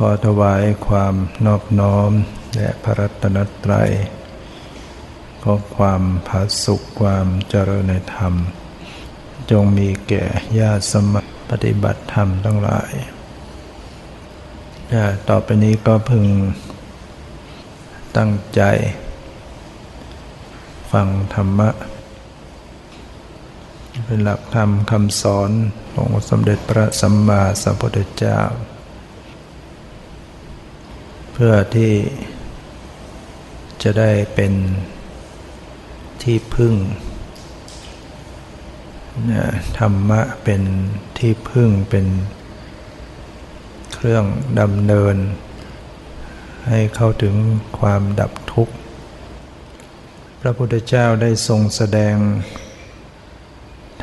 ขอถวายความนอบน้อมแด่พระรัตนตรัย ขอความผาสุขความเจริญในธรรม จงมีแก่ญาติสมณปฏิบัติธรรมทั้งหลาย ต่อไปนี้ก็พึงตั้งใจ ฟังธรรมะ เป็นหลักธรรมคำสอนของสมเด็จพระสัมมาสัมพุทธเจ้า เพื่อที่จะได้เป็นที่พึ่งธรรมะเป็นที่พึ่งเป็นเครื่องดำเนิน ให้เข้าถึงความดับทุกข์ พระพุทธเจ้าได้ทรงแสดง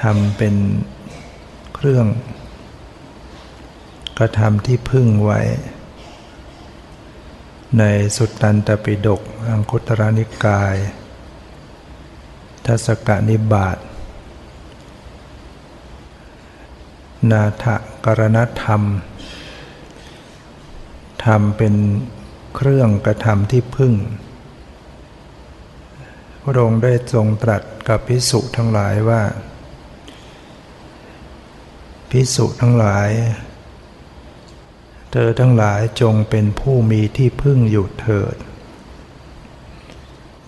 ทำเป็นเครื่องกระทำที่พึ่งไว้ ในสุตตันตปิฎกอังคุตระนิกาย ทัศกนิบาตนาถกรณธรรมทำเป็นเครื่องกระทำที่พึ่ง พระองค์ได้ทรงตรัสกับพิสุทั้งหลายว่า พิสุทั้งหลาย เธอทั้งหลายจงเป็นผู้มีที่พึ่งอยู่เถิด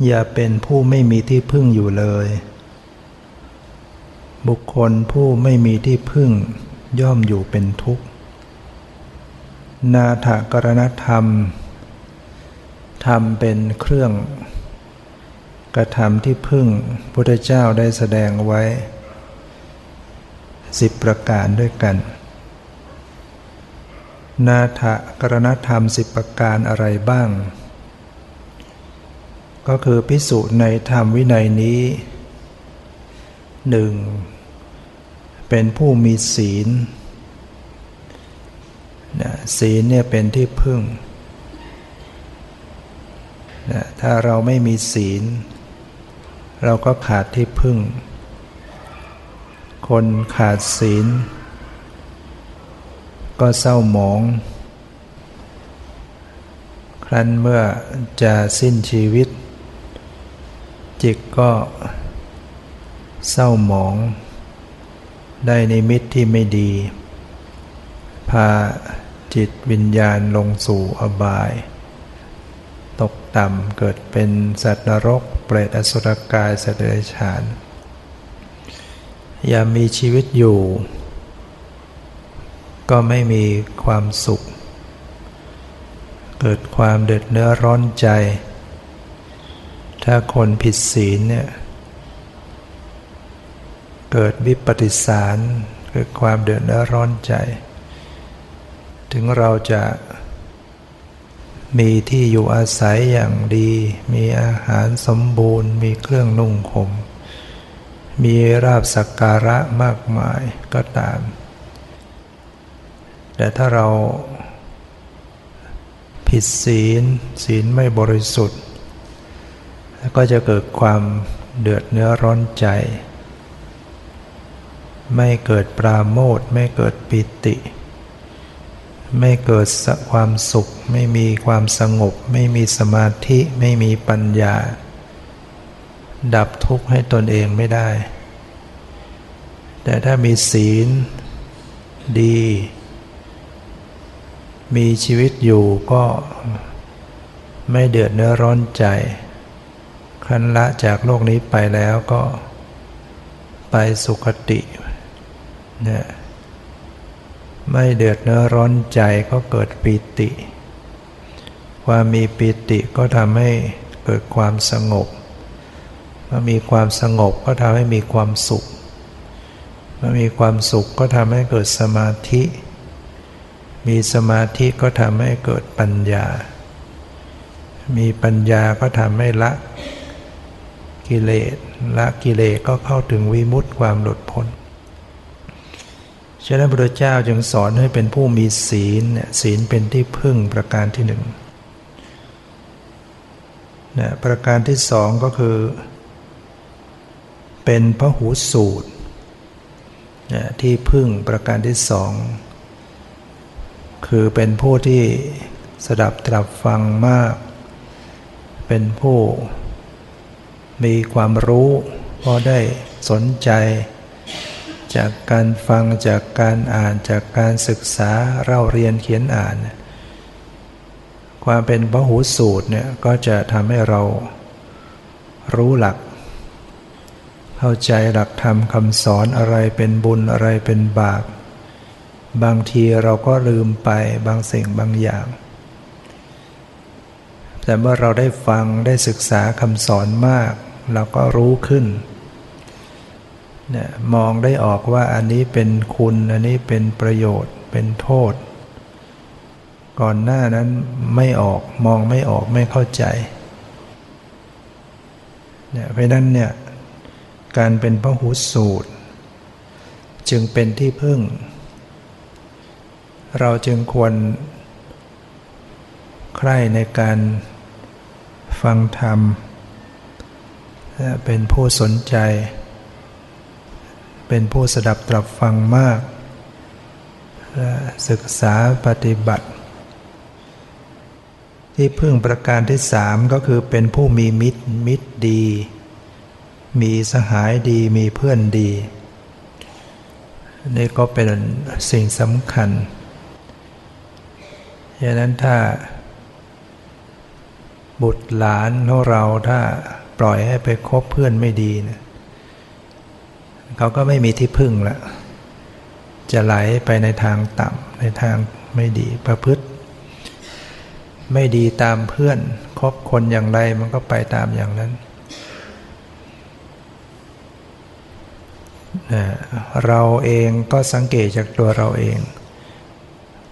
อย่าเป็นผู้ไม่มีที่พึ่งอยู่เลย บุคคลผู้ไม่มีที่พึ่งย่อมอยู่เป็นทุกข์ นาถกรณธรรมทำเป็นเครื่อง กระทำที่พึ่งพุทธเจ้าได้แสดงไว้สิบประการด้วยกัน นาถกรณธรรมสิบประการอะไรบ้าง ก็คือพิสูจน์ในธรรมวินัยนี้หนึ่งเป็นผู้มีศีลศีลเนี่ยเป็นที่พึ่งถ้าเราไม่มีศีล เราก็ขาดที่พึ่ง คนขาดศีล ก็เศร้าหมอง ครั้นเมื่อจะสิ้นชีวิต จิตก็เศร้าหมอง ได้ในมิตรที่ไม่ดี พาจิตวิญญาณลงสู่อบาย ตกต่ำเกิดเป็นสัตว์นรก เปรตอสุรกายสัตว์เดรัจฉานยามมีชีวิตอยู่ ก็ไม่มีความสุข เกิดความเดือดเนื้อร้อนใจ ถ้าคนผิดศีลเนี่ยเกิดวิปฏิสารเกิดความเดือดเนื้อร้อนใจ ถึงเราจะมีที่อยู่อาศัยอย่างดี มีอาหารสมบูรณ์ มีเครื่องนุ่งห่มมีราบสักการะมากมายก็ตาม แต่ถ้าเราผิดศีล ศีลไม่บริสุทธิ์ ก็จะเกิดความเดือดเนื้อร้อนใจ ไม่เกิดปราโมทไม่เกิดปิติ ไม่เกิดความสุข ไม่มีความสงบ ไม่มีสมาธิไม่มีปัญญา ดับทุกข์ให้ตนเองไม่ได้ แต่ถ้ามีศีลดี มีชีวิตอยู่ก็ไม่เดือดเนื้อร้อนใจ คันละจากโลกนี้ไปแล้วก็ไปสุคติเนี่ยไม่เดือดเนื้อร้อนใจก็เกิดปีติ ความมีปีติก็ทำให้เกิดความสงบเมื่อมีความสงบก็ทำให้มีความสุขเมื่อมีความสุขก็ทำให้เกิดสมาธิ มีสมาธิก็ทำให้เกิดปัญญา มีปัญญาก็ทำให้ละกิเลสละกิเลสก็เข้าถึงวิมุตติความหลุดพ้นฉะนั้นพระเจ้าจึงสอนให้เป็นผู้มีศีลเนี่ยศีลเป็นที่พึ่งประการที่หนึ่งนะประการที่สองก็คือ เป็นพระหูสูตรนะที่พึ่งประการที่สอง คือเป็นผู้ที่สดับตรับฟังมาก เป็นผู้มีความรู้พราะได้สนใจ จากการฟังจากการอ่านจากการศึกษาเล่าเรียนเขียนอ่าน ความเป็นพระหูสูตรเนี่ยก็จะทำให้เรารู้หลัก เข้าใจหลักธรรมคำสอนอะไรเป็นบุญอะไรเป็นบาป บางทีเราก็ลืมไปบางสิ่งบางอย่าง แต่เมื่อเราได้ฟังได้ศึกษาคำสอนมาก เราก็รู้ขึ้นเนี่ยมองได้ออกว่าอันนี้เป็นคุณ อันนี้เป็นประโยชน์ เป็นโทษ ก่อนหน้านั้นไม่ออกมองไม่ออกไม่เข้าใจเนี่ยเพราะนั้นเนี่ยการเป็นพระหูสูตร จึงเป็นที่พึ่ง เราจึงควร ใคร่ในการฟังธรรม เป็นผู้สนใจ เป็นผู้สดับตรับฟังมาก ศึกษาปฏิบัติ ที่พึ่งประการที่สามก็คือเป็นผู้มีมิตรมิตรดี มีสหายดีมีเพื่อนดี นี่ก็เป็นสิ่งสำคัญ ดังนั้นถ้า บุตรหลานของเราถ้าปล่อยให้ไปคบเพื่อนไม่ดีเนะเขาก็ไม่มีที่พึ่งละจะไหลไปในทางต่ำในทางไม่ดีประพฤติ ไม่ดีตามเพื่อนคบคนอย่างไรมันก็ไปตามอย่างนั้นเราเองก็สังเกตจากตัวเราเอง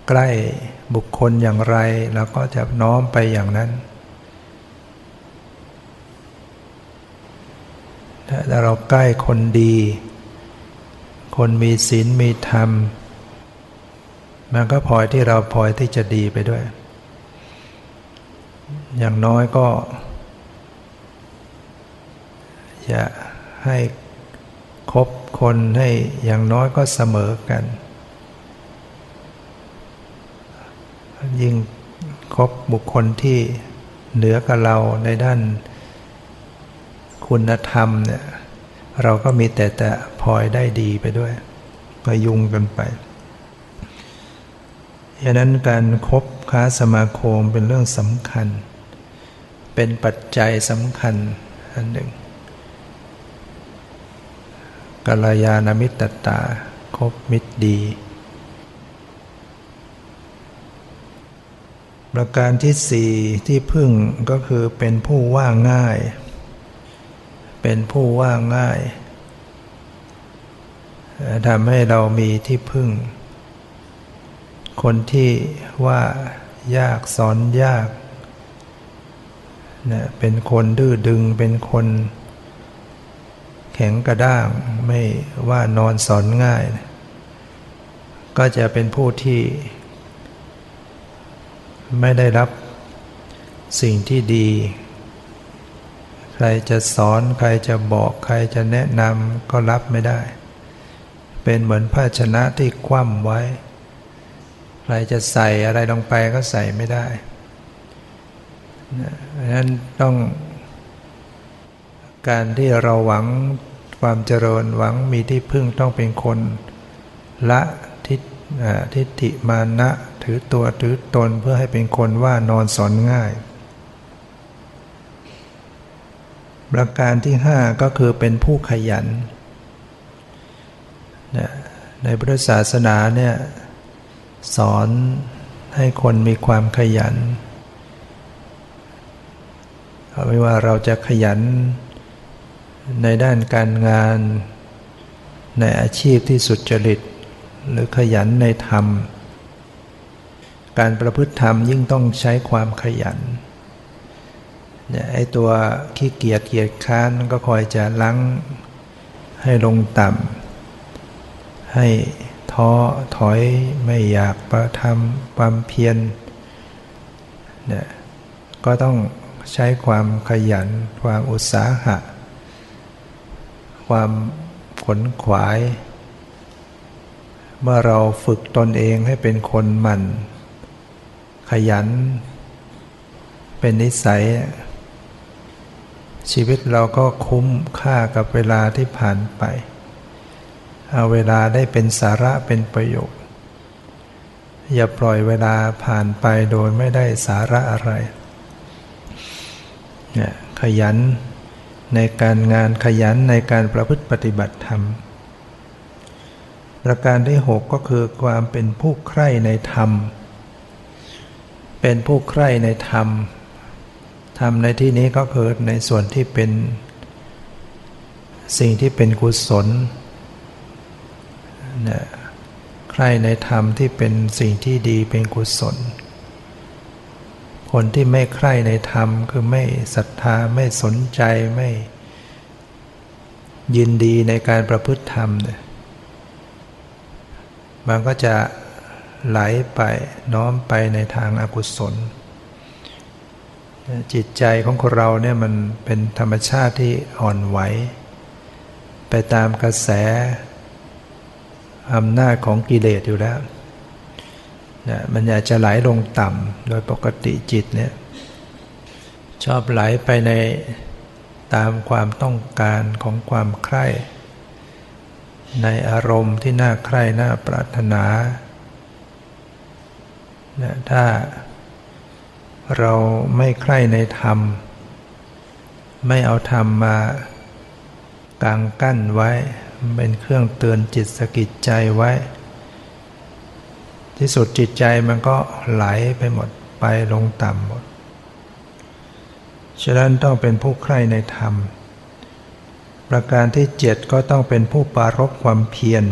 ใกล้บุคคลอย่างไรเราก็จะน้อมไปอย่างนั้น ถ้าเราใกล้คนดี คนมีศีลมีธรรม มันก็พลอยที่เราพลอยที่จะดีไปด้วย อย่างน้อยก็อย่าให้คบคนให้อย่างน้อยก็เสมอกัน ยิ่งคบบุคคลที่เหนือกับเราในด้านคุณธรรมเนี่ยเราก็มีแต่แต่พลอยได้ดีไปด้วยพยุงกันไปดังนั้นการครบค้าสมาคมเป็นเรื่องสำคัญ เป็นปัจจัยสำคัญอันหนึ่งกัลยาณมิตรตาคบมิตรดี ประการที่สี่ที่พึ่งก็คือเป็นผู้ว่าง่าย เป็นผู้ว่าง่ายทำให้เรามีที่พึ่ง คนที่ว่ายากสอนยากนะเป็นคนดื้อดึงเป็นคน แข็งกระด้างไม่ว่านอนสอนง่าย ก็จะเป็นผู้ที่ ไม่ได้รับสิ่งที่ดี ใครจะสอนใครจะบอกใครจะแนะนำก็รับไม่ได้ เป็นเหมือนภาชนะที่คว่ำไว้ ใครจะใส่อะไรลงไปก็ใส่ไม่ได้ดังนั้นต้องการที่เราหวังความเจริญหวังมีที่พึ่งต้องเป็นคนละทิฏฐิมานะ ถือตัวถือตนเพื่อให้เป็นคนว่านอนสอนง่าย ประการที่ห้าก็คือเป็นผู้ขยันในพุทธศาสนาเนี่ยสอนให้คนมีความขยัน ไม่ว่าเราจะขยันในด้านการงาน ในอาชีพที่สุจริต หรือขยันในธรรม การประพฤติธรรมยิ่งต้องใช้ความขยันเนี่ยไอตัวขี้เกียจเกียจค้านก็คอยจะลังให้ลงต่ำให้ท้อถอยไม่อยากประทำความเพียรเนี่ยก็ต้องใช้ความขยัน ความอุตสาหะ ความขนขวาย เมื่อเราฝึกตนเองให้เป็นคนหมั่น ขยัน เป็นนิสัย ชีวิตเราก็คุ้มค่ากับเวลาที่ผ่านไป เอาเวลาได้เป็นสาระเป็นประโยชน์ อย่าปล่อยเวลาผ่านไปโดยไม่ได้สาระอะไรเนี่ยขยันในการงานขยันในการประพฤติปฏิบัติธรรม ประการที่หกก็คือความเป็นผู้ใคร่ในธรรม เป็นผู้ใคร่ในธรรม ธรรมในที่นี้ก็คือในส่วนที่เป็น สิ่งที่เป็นกุศลนะใคร่ในธรรมที่เป็นสิ่งที่ดีเป็นกุศล คนที่ไม่ใคร่ในธรรมคือไม่ศรัทธาไม่สนใจไม่ยินดีในการประพฤติธรรมเนี่ยมันก็จะ ไหลไปน้อมไปในทางอากุศล จิตใจของคนเราเนี่ยมันเป็นธรรมชาติที่อ่อนไหว ไปตามกระแสอำนาจของกิเลสอยู่แล้วนะมันอยากจะไหลลงต่ำโดยปกติจิตเนี่ยชอบไหลไปในตามความต้องการของความใคร่ ในอารมณ์ที่น่าใคร่น่าปรารถนา ถ้าเราไม่ใคร่ในธรรม ไม่เอาธรรมมากางกั้นไว้ เป็นเครื่องเตือนจิตสกิดใจไว้ ที่สุดจิตใจมันก็ไหลไปหมดไปลงต่ำหมด ฉะนั้นต้องเป็นผู้ใคร่ในธรรม ประการที่เจ็ดก็ต้องเป็นผู้ปารบความเพียร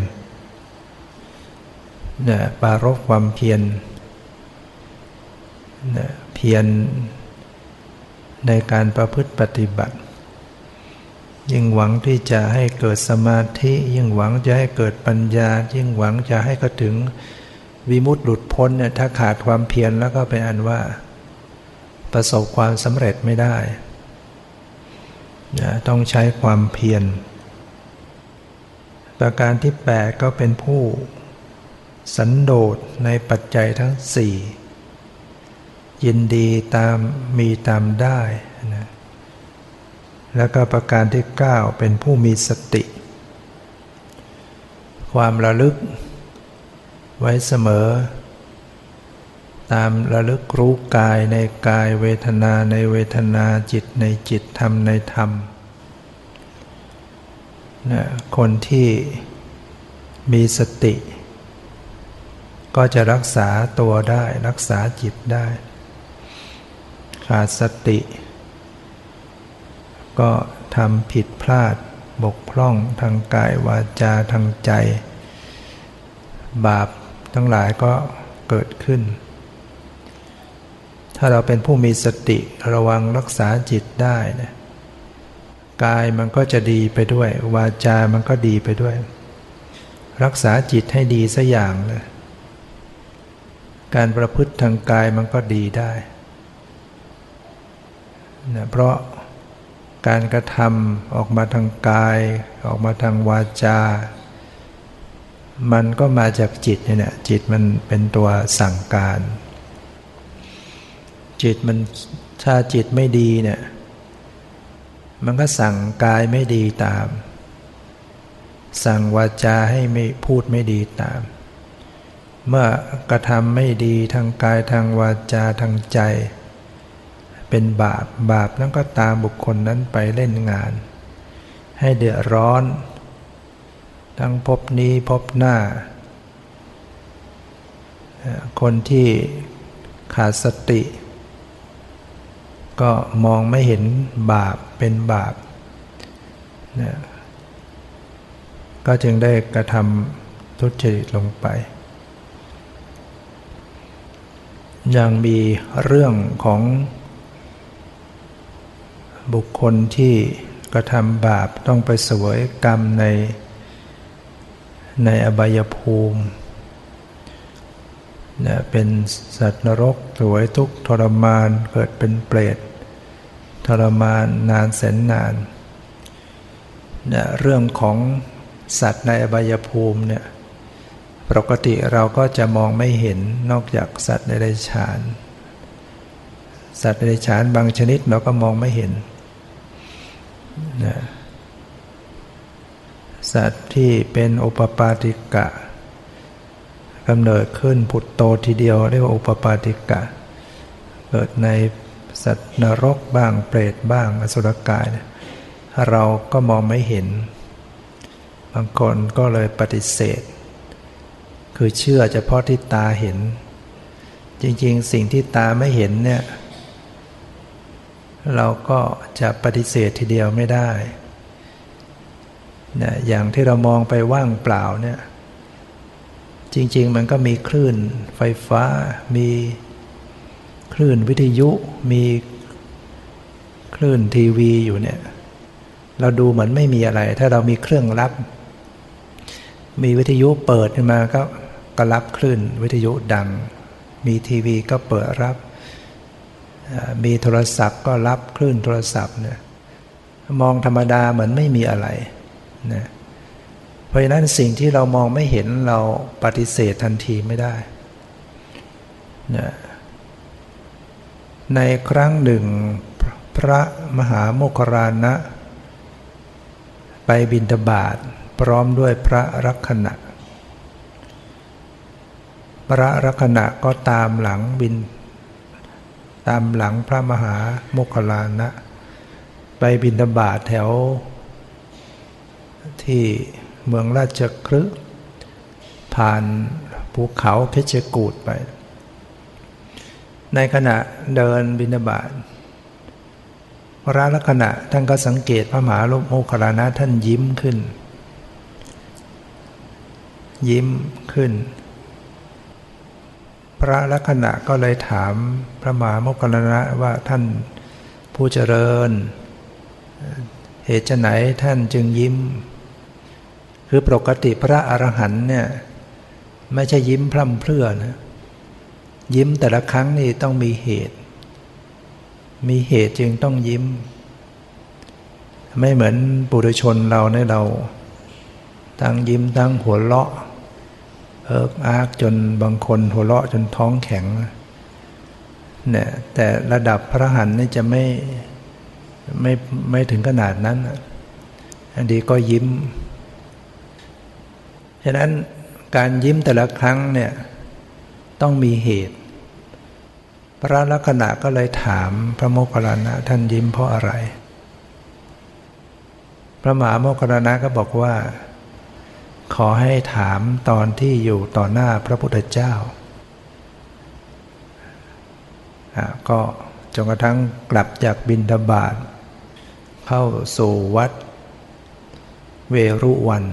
เนี่ยปารบความเพียร เพียรในการประพฤติปฏิบัติ ยิ่งหวังที่จะให้เกิดสมาธิ ยิ่งหวังจะให้เกิดปัญญา ยิ่งหวังจะให้กระถึงวิมุตติหลุดพ้นเนี่ยถ้าขาดความเพียรแล้วก็เป็นอันว่า ประสบความสำเร็จไม่ได้นะต้องใช้ความเพียร ประการที่ 8 ก็เป็นผู้ สันโดษในปัจจัยทั้งสี่ ยินดีตามมีตามได้นะแล้วก็ประการที่ 9 เป็นผู้มีสติ ความระลึก ไว้เสมอ ตามระลึกรู้กายในกายเวทนาในเวทนาจิตในจิตธรรมในธรรมนะคนที่มีสติ ก็จะรักษาตัวได้รักษาจิตได้ ขาดสติ ก็ทำผิดพลาดบกพร่องทางกายวาจาทางใจ บาปทั้งหลายก็เกิดขึ้น ถ้าเราเป็นผู้มีสติระวังรักษาจิตได้นะกายมันก็จะดีไปด้วย วาจามันก็ดีไปด้วย รักษาจิตให้ดีสัอย่างเลยการประพฤติทางกายมันก็ดีได้ นะเพราะการกระทำออกมาทางกาย ออกมาทางวาจา มันก็มาจากจิตเนี่ยจิตมันเป็นตัวสั่งการ จิตมันถ้าจิตไม่ดีเนี่ย มันก็สั่งกายไม่ดีตาม สั่งวาจาให้ไม่พูดไม่ดีตาม เมื่อกระทำไม่ดีทางกายทางวาจาทางใจ เป็นบาปบาปนั้นก็ตามบุคคลนั้นไปเล่นงาน ให้เดือดร้อน ทั้งพบนี้พบหน้า คนที่ขาดสติ ก็มองไม่เห็นบาปเป็นบาปนะก็จึงได้กระทำทุจริตลงไป ยังมีเรื่องของ บุคคลที่กระทำบาปต้องไปเสวยกรรมใน ในอบายภูมินะเป็นสัตว์นรกสวยทุกทรมานเกิดเป็นเปรตทรมานนานแสนนานนะเรื่องของสัตว์ในอบายภูมิเนี่ยปกติเราก็จะมองไม่เห็นนอกจากสัตว์ในเดชาน สัตว์ในเดชานบางชนิดเราก็มองไม่เห็น สัตว์ที่เป็นอุปปาติกะกำเนิดขึ้นผุดโตทีเดียวเรียกว่าอุปปาติกะ เกิดในสัตว์นรกบ้างเปรตบ้างอสุรกาย เราก็มองไม่เห็น บางคนก็เลยปฏิเสธ คือเชื่อเฉพาะที่ตาเห็น จริงๆ สิ่งที่ตาไม่เห็นเนี่ย เราก็จะปฏิเสธทีเดียวไม่ได้นะอย่างที่เรามองไปว่างเปล่าเนี่ย จริง ๆ มันก็มีคลื่นไฟฟ้า มีคลื่นวิทยุ มีคลื่นทีวีอยู่เนี่ย เราดูเหมือนไม่มีอะไร ถ้าเรามีเครื่องรับ มีวิทยุเปิดขึ้นมาก็ก็รับคลื่นวิทยุดัง มีทีวีก็เปิดรับ มีโทรศัพท์ก็รับคลื่นโทรศัพท์เนี่ยมองธรรมดาเหมือนไม่มีอะไรนะเพราะฉะนั้นสิ่งที่เรามองไม่เห็นเราปฏิเสธทันทีไม่ได้นะในครั้งหนึ่งพระมหาโมคครานะ ไปบินทบาทพร้อมด้วยพระรักขณะ พระรักขณะก็ตามหลังบิน ตามหลังพระมหาโมคคลานะ ไปบินทบาทแถว ที่เมืองราชครึผ่านภูเขาเพชรกูดไป ในขณะเดินบินาบาตพระลักษณะท่านก็สังเกตพระมหาโลกโมคลานะท่านยิ้มขึ้น ยิ้มขึ้น พระลักษณะก็เลยถามพระมหาโมคลานะว่าท่านผู้เจริญ เหตุไหนท่านจึงยิ้ม คือปกติพระอรหันต์เนี่ยไม่ใช่ยิ้มพร่ำเพรื่อนะยิ้มแต่ละครั้งนี่ต้องมีเหตุ มีเหตุจึงต้องยิ้ม ไม่เหมือนปุถุชนเราเนี่ยเรา ทั้งยิ้มทั้งหัวเราะ เอิกอากจนบางคนหัวเราะจนท้องแข็งเนี่ยแต่ระดับพระหันนี่จะไม่ไม่ไม่ถึงขนาดนั้นอันดีก็ยิ้ม ฉะนั้นการยิ้มแต่ละครั้งเนี่ยต้องมีเหตุ พระลักษณะก็เลยถามพระโมคคัลลานะท่านยิ้มเพราะอะไร พระมหาโมคคัลลานะก็บอกว่า ขอให้ถามตอนที่อยู่ต่อหน้าพระพุทธเจ้า ก็จนกระทั่งกลับจากบินทบาทเข้าสู่วัดเวรุวัน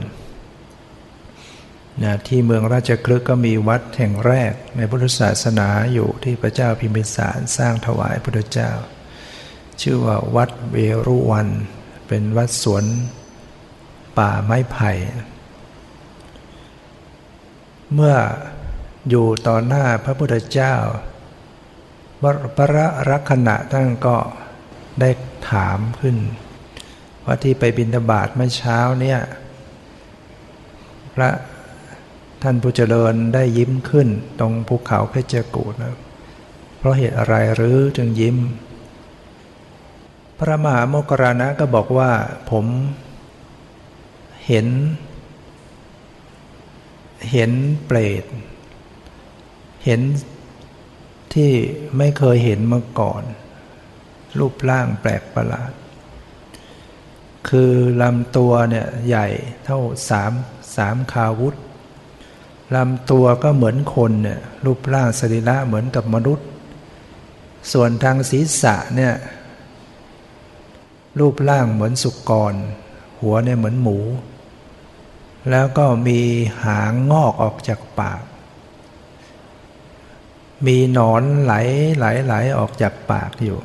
นะที่เมืองราชคลึกก็มีวัดแห่งแรกในพุทธศาสนาอยู่ที่พระเจ้าพิมพิสารสร้างถวายพระพุทธเจ้า ชื่อว่าวัดเวรุวัน เป็นวัดสวนป่าไม้ไผ่ เมื่ออยู่ต่อหน้าพระพุทธเจ้าพระรักขณะท่านก็ได้ถามขึ้น ว่าที่ไปบินทบาทเมื่อเช้าเนี่ยพระท่านผู้เจริญได้ยิ้มขึ้นตรงภูเขาเพชรกูดนะเพราะเหตุอะไรหรือจึงยิ้ม พระมหาโมกรานะก็บอกว่าผมเห็น เห็นเปรต เห็นที่ไม่เคยเห็นมาก่อน รูปร่างแปลกประหลาด คือลำตัวเนี่ยใหญ่เท่าสามสามคาวุธลำตัวก็เหมือนคนเนี่ยรูปร่างสรีระเหมือนกับมนุษย์ ส่วนทางศีรษะเนี่ยรูปร่างเหมือนสุกร หัวเนี่ยเหมือนหมู แล้วก็มีหางงอกออกจากปาก มีหนอนไหลไหลไหลออกจากปากอยู่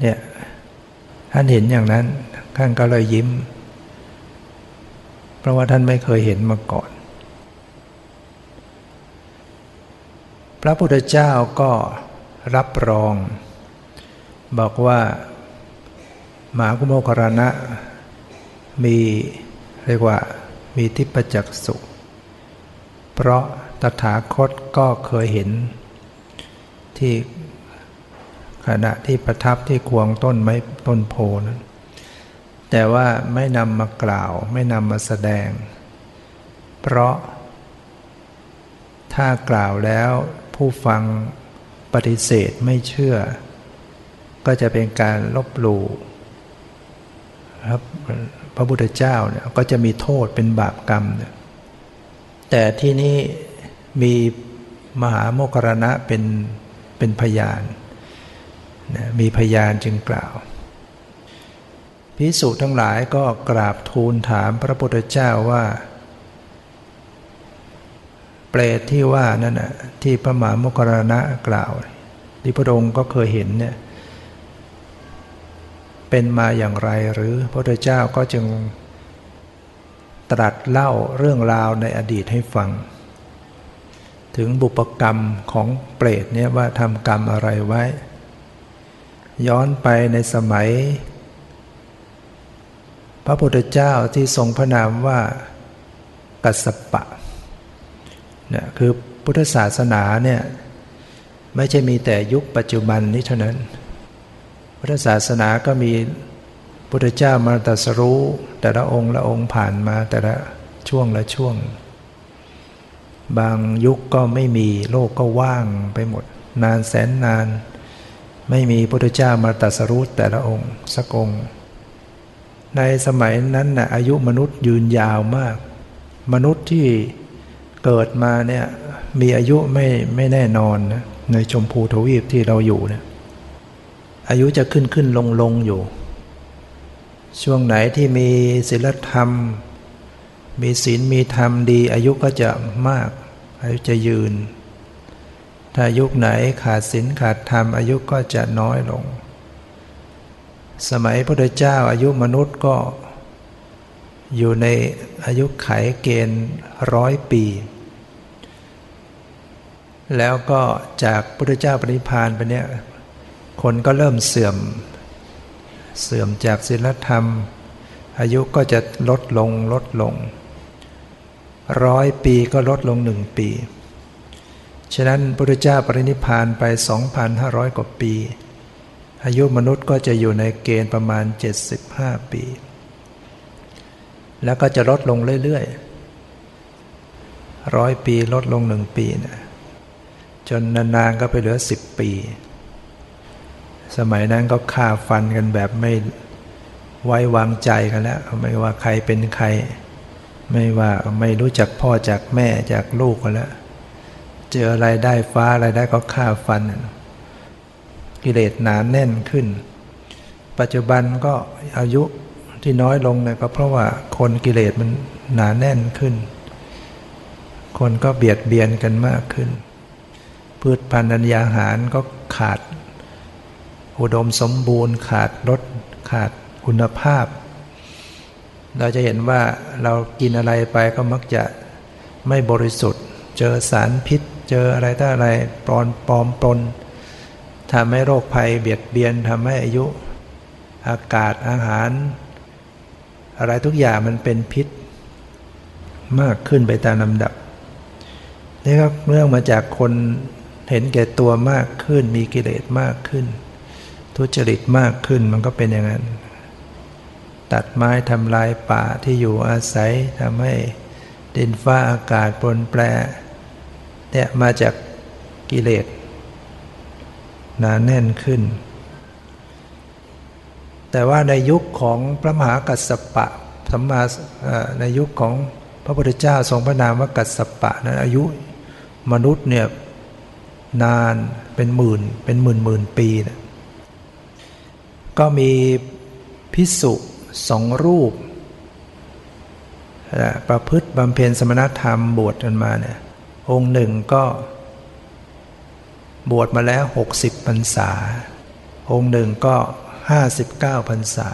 เนี่ยท่านเห็นอย่างนั้น ท่านก็เลยยิ้ม เพราะว่าท่านไม่เคยเห็นมาก่อน พระพุทธเจ้าก็รับรอง บอกว่าหมากุโมคารณะ มีเรียกว่ามีทิพจักสุเพราะตถาคตก็เคยเห็น ที่ขณะที่ประทับที่ควงต้นไม้ต้นโพนั้นแต่ว่าไม่นำมากล่าวไม่นำมาแสดง เพราะ ถ้ากล่าวแล้วผู้ฟังปฏิเสธไม่เชื่อ ก็จะเป็นการลบหลู่ครับ พระพุทธเจ้าเนี่ยก็จะมีโทษเป็นบาปกรรมเนี่ยแต่ที่นี้มีมหาโมครณะเป็นเป็นพยานนะมีพยานจึงกล่าวพิสุทั้งหลายก็กราบทูลถามพระพุทธเจ้าว่า เปรตที่ว่านั่นน่ะที่พระมหาโมครณะกล่าวที่พระองค์ก็เคยเห็นเนี่ย เป็นมาอย่างไรหรือพระพุทธเจ้าก็จึงตรัสเล่าเรื่องราวในอดีตให้ฟัง ถึงบุปกรรมของเปรตเนี่ยว่าทำกรรมอะไรไว้ ย้อนไปในสมัย พระพุทธเจ้าที่ทรงพระนามว่ากัสปะเนี่ยคือพุทธศาสนาเนี่ยไม่ใช่มีแต่ยุคปัจจุบันนี้เท่านั้น พุทธศาสนาก็มีพุทธเจ้ามาตรัสรู้ แต่ละองค์ละองค์ผ่านมาแต่ละช่วงละช่วง บางยุคก็ไม่มีโลกก็ว่างไปหมด นานแสนนาน ไม่มีพุทธเจ้ามาตรัสรู้แต่ละองค์สักองค์ในสมัยนั้นนะ่ะอายุมนุษย์ยืนยาวมาก มนุษย์ที่เกิดมาเนี่ยมีอายุไม่ไม่แน่นอนนะในชมพูทวีปที่เราอยู่เนี่ย อายุจะขึ้นขึ้นลงลงอยู่ ช่วงไหนที่มีศีลธรรม มีศีลมีธรรมดี อายุก็จะมาก อายุจะยืน ถ้ายุคไหนขาดศีลขาดธรรม อายุก็จะน้อยลง สมัยพระพุทธเจ้าอายุมนุษย์ก็อยู่ในอายุไขเกณฑ์ร้อยปี แล้วก็จากพระเจ้าปริพานไปเนี่ย คนก็เริ่มเสื่อม เสื่อมจากศีลธรรม อายุก็จะลดลงลดลง ร้อยปีก็ลดลงหนึ่งปี ฉะนั้นพระพุทธเจ้าปรินิพานไป 2,500 กว่าปี อายุมนุษย์ก็จะอยู่ในเกณฑ์ประมาณ 75 ปี แล้วก็จะลดลงเรื่อยๆร้อยปีลดลงหนึ่งปีนะจนนานๆก็ไปเหลือ10ปี สมัยนั้นก็ฆ่าฟันกันแบบไม่ไว้วางใจกันแล้ว ไม่ว่าใครเป็นใคร ไม่ว่าไม่รู้จักพ่อจากแม่จากลูกกันแล้ว เจออะไรได้ฟ้าอะไรได้ก็ฆ่าฟัน กิเลสหนานแน่นขึ้น ปัจจุบันก็อายุที่น้อยลงเนี่ยก็เพราะว่าคนกิเลสมันหนาแน่นขึ้น คนก็เบียดเบียนกันมากขึ้น พืชพันธุ์ัญญาหารก็ขาด อุดมสมบูรณ์ขาดลดขาดคุณภาพ เราจะเห็นว่าเรากินอะไรไปก็มักจะไม่บริสุทธิ์ เจอสารพิษ เจออะไรต่อะไรปลอมปลอมปนทำให้โรคภัยเบียดเบียนทำให้อายุ อากาศอาหาร อะไรทุกอย่างมันเป็นพิษ มากขึ้นไปตามลำดับนี่ก็เรื่องมาจากคนเห็นแก่ตัวมากขึ้นมีกิเลสมากขึ้น ทุจริตมากขึ้นมันก็เป็นอย่างนั้น ตัดไม้ทำลายป่าที่อยู่อาศัยทำให้ดินฟ้าอากาศปนแปรเนี่ยมาจากกิเลสหนาแน่นขึ้น แต่ว่าในยุคของพระมหากัสสปะสัมมาในยุคของพระพุทธเจ้าทรงพระนามว่ากัสสปะนั้นอายุมนุษย์เนี่ยนานเป็นหมื่นเป็นหมื่นหมื่นปีนะ ก็มีพิสุสองรูป ประพฤติบำเพ็ญสมณธรรมบวชกันมาเนี่ยองค์หนึ่งก็ บวชมาแล้ว 60พรรษา องค์หนึ่งก็ 59พรรษา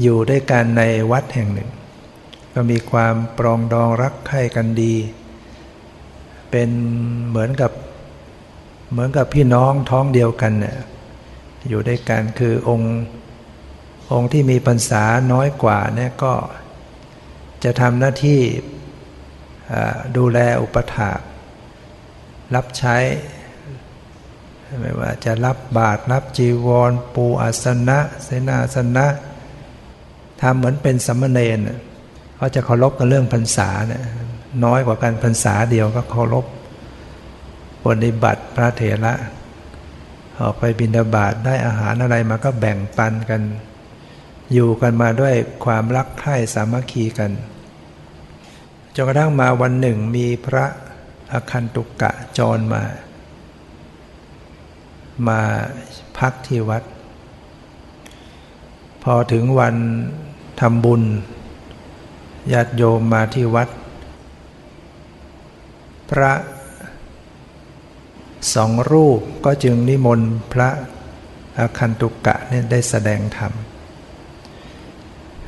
อยู่ด้วยกันในวัดแห่งหนึ่ง ก็มีความปรองดองรักใคร่กันดี เป็นเหมือนกับเหมือนกับพี่น้องท้องเดียวกันเนี่ย อยู่ด้วยกันคือองค์องค์ที่มีพรรษาน้อยกว่าเนี่ยก็จะทำหน้าที่ดูแลอุปถากรับใช้ไม่ว่าจะรับบาตรรับจีวร ปูอาสนะเสนาสนะทำเหมือนเป็นสัมมเนนเขาจะเคารพกันเรื่องพรรษาเนี่ยน้อยกว่ากันพรรษาเดียวก็เคารพปฏิบัติพระเถระ ออกไปบิณฑบาตได้อาหารอะไรมาก็แบ่งปันกัน อยู่กันมาด้วยความรักใคร่สามัคคีกันจนกระทั่งมาวันหนึ่งมีพระอคันตุกกะจรมา มาพักที่วัด พอถึงวันทำบุญญาติโยมมาที่วัด พระ สองรูปก็จึงนิมนต์พระอาคันตุกกะเนี่ยได้แสดงธรรม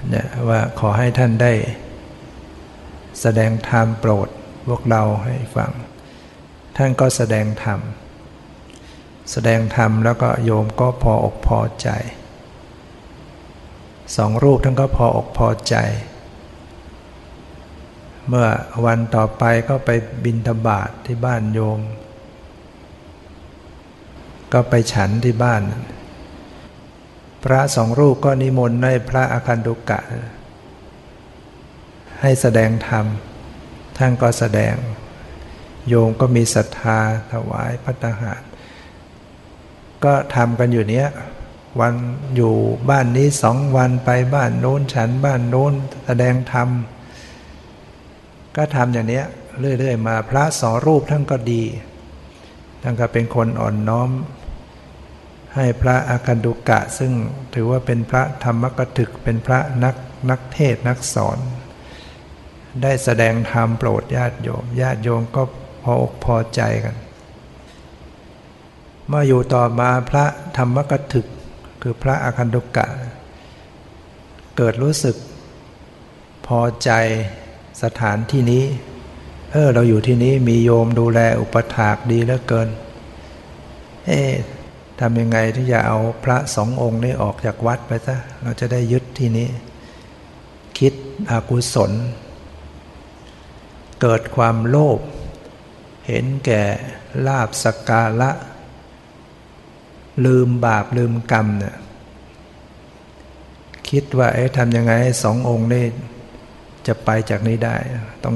เนี่ยว่าขอให้ท่านได้ แสดงธรรมโปรดพวกเราให้ฟัง ท่านก็แสดงธรรม แสดงธรรมแล้วก็โยมก็พออกพอใจสองรูปท่านก็พออกพอใจ เมื่อวันต่อไปก็ไปบินทบาทที่บ้านโยม ก็ไปฉันที่บ้าน พระสองรูปก็นิมนต์ให้พระอาคันตุกะ ให้แสดงธรรม ท่านก็แสดง โยมก็มีศรัทธาถวายพัตหาร ก็ทำกันอยู่เนี้ยวันอยู่บ้านนี้สองวันไปบ้านโน้นฉันบ้านโน้นแสดงธรรม ก็ทำอย่างเนี้ยเรื่อยๆมาพระสองรูปท่านก็ดีท่านก็เป็นคนอ่อนน้อม ให้พระอาคันดุกะซึ่งถือว่าเป็นพระธรรมกถึกเป็นพระนักนักเทศนักสอน ได้แสดงธรรมโปรดญาติโยม ญาติโยมก็พออกพอใจกัน เมื่ออยู่ต่อมาพระธรรมกถึกคือพระอาคันตุกะ เกิดรู้สึกพอใจสถานที่นี้ เออเราอยู่ที่นี้มีโยมดูแลอุปถากดีเหลือเกิน เอ๊ ทำยังไงที่จะเอาพระสององค์นี้ออกจากวัดไปซะเราจะได้ยึดที่นี้ คิดอกุศล เกิดความโลภเห็นแก่ลาบสกาละ ลืมบาปลืมกรรมเนี่ยคิดว่าเอ๊ะทำยังไงสององค์นี้จะไปจากนี้ได้ ต้อง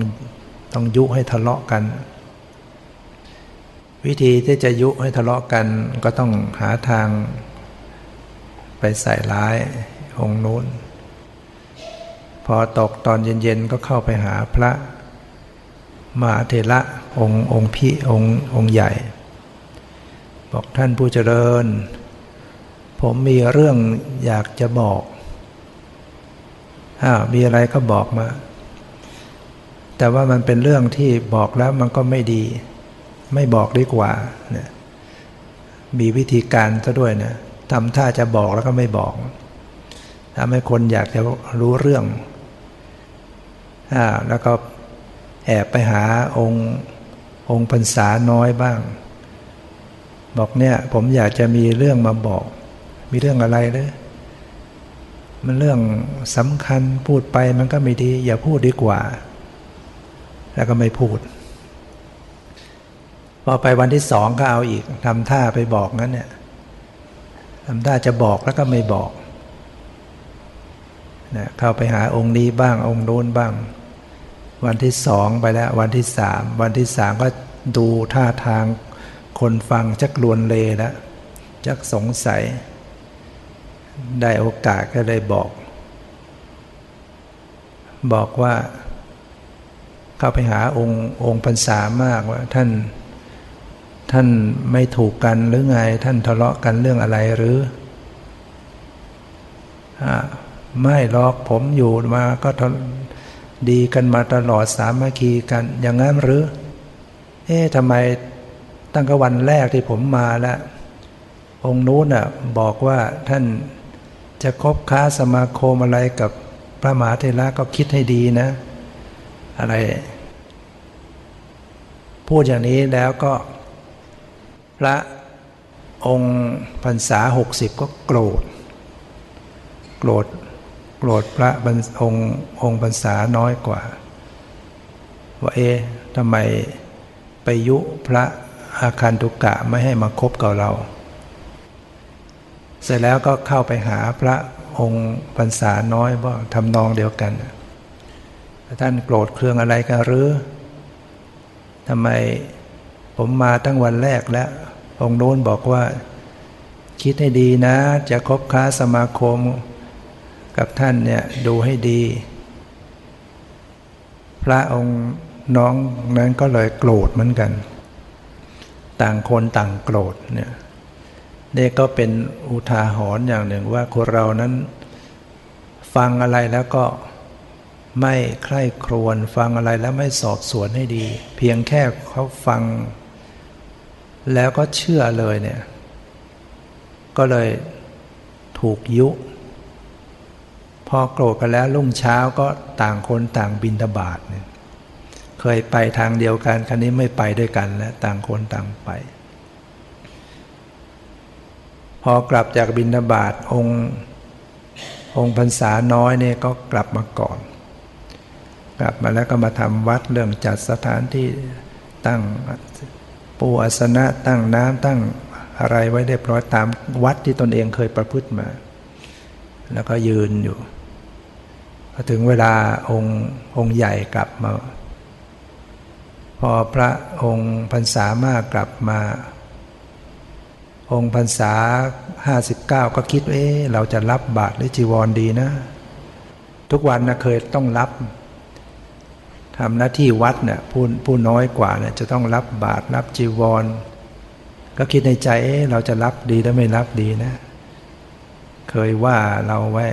ต้องยุให้ทะเลาะกัน วิธีที่จะยุให้ทะเลาะกันก็ต้องหาทาง ไปใส่ร้ายองค์นู้น พอตกตอนเย็นๆก็เข้าไปหาพระมหาเถระองค์องค์พี่องค์องค์ใหญ่ บอกท่านผู้เจริญ ผมมีเรื่องอยากจะบอกอ้าวมีอะไรก็บอกมา แต่ว่ามันเป็นเรื่องที่บอกแล้วมันก็ไม่ดี ไม่บอกดีกว่าเนี่ยมีวิธีการซะด้วยนะทำท่าจะบอกแล้วก็ไม่บอกทำให้คนอยากจะรู้เรื่องอ่าแล้วก็แอบไปหาองค์องค์พรรษาน้อยบ้าง บอกเนี่ย ผมอยากจะมีเรื่องมาบอก มีเรื่องอะไรเลยมันเรื่องสำคัญพูดไปมันก็ไม่ดี อย่าพูดดีกว่า แล้วก็ไม่พูด พอไปวันที่สองก็เอาอีกทำท่าไปบอกงั้นเนี่ยทำท่าจะบอกแล้วก็ไม่บอกนะเข้าไปหาองค์นี้บ้างองค์โน้นบ้าง วันที่สองไปแล้ว วันที่สามวันที่สามก็ดูท่าทางคนฟังจักลวนเลแล้วจักสงสัย ได้โอกาสก็ได้บอก บอกว่า เข้าไปหาองค์องค์พรรษามากว่าท่าน ท่านไม่ถูกกันหรือไง ท่านทะเลาะกันเรื่องอะไรหรืออไม่หรอกผมอยู่มาก็ดีกันมาตลอดสามัคคีกัน อย่างนั้นหรือ เอ๊ะทำไมตั้งแต่วันแรกที่ผมมาแล้วองค์นู้นอะบอกว่าท่านจะคบค้าสมาคมอะไรกับพระมหาเทระก็คิดให้ดีนะ อะไร พูดอย่างนี้แล้วก็ พระองค์พรรษาหกสิบก็โกรธ โกรธ โกรธพระองค์องค์พรรษาน้อยกว่า ว่าเอ๊ะทำไมไปยุพระอาคันตุกะไม่ให้มาคบกับเรา เสร็จแล้วก็เข้าไปหาพระองค์พรรษาน้อยว่าทำนองเดียวกัน ท่านโกรธเครื่องอะไรกันหรือทำไม ผมมาตั้งวันแรกแล้ว องค์โน้นบอกว่า คิดให้ดีนะ จะคบค้าสมาคมกับท่านเนี่ยดูให้ดี พระองค์น้องนั้นก็เลยโกรธเหมือนกัน ต่างคนต่างโกรธเนี่ยนี่ก็เป็นอุทาหรณ์อย่างหนึ่งว่าคนเรานั้น ฟังอะไรแล้วก็ไม่ใคร่ครวญฟังอะไรแล้วไม่สอบสวนให้ดี เพียงแค่เขาฟัง แล้วก็เชื่อเลยเนี่ย ก็เลยถูกยุ พอโกรธกันแล้วรุ่งเช้าก็ต่างคนต่างบินทบาทเนี่ยเคยไปทางเดียวกันคันนี้ไม่ไปด้วยกันแล้วต่างคนต่างไป พอกลับจากบินทบาทองค์องค์พรรษาน้อยเนี่ยก็กลับมาก่อน กลับมาแล้วก็มาทำวัดเรื่องจัดสถานที่ตั้ง ปูอาสนะตั้งน้ำตั้งอะไรไว้เรียบร้อยตามวัดที่ตนเองเคยประพฤติมา แล้วก็ยืนอยู่พอถึงเวลาองค์องค์ใหญ่กลับมา พอพระองค์พรรษามากกลับมา องค์พรรษาห้าสิบเก้าก็คิดเอ๊เราจะรับบาตรหรือจีวรดีนะ ทุกวันนะเคยต้องรับ ทำหน้าที่วัดเนะี่ยผู้ผู้น้อยกว่าเนะี่ยจะต้องรับบาตรรับจีวร ก็คิดในใจเอ๊เราจะรับดีหรือไม่รับดีนะ เคยว่าเราไว้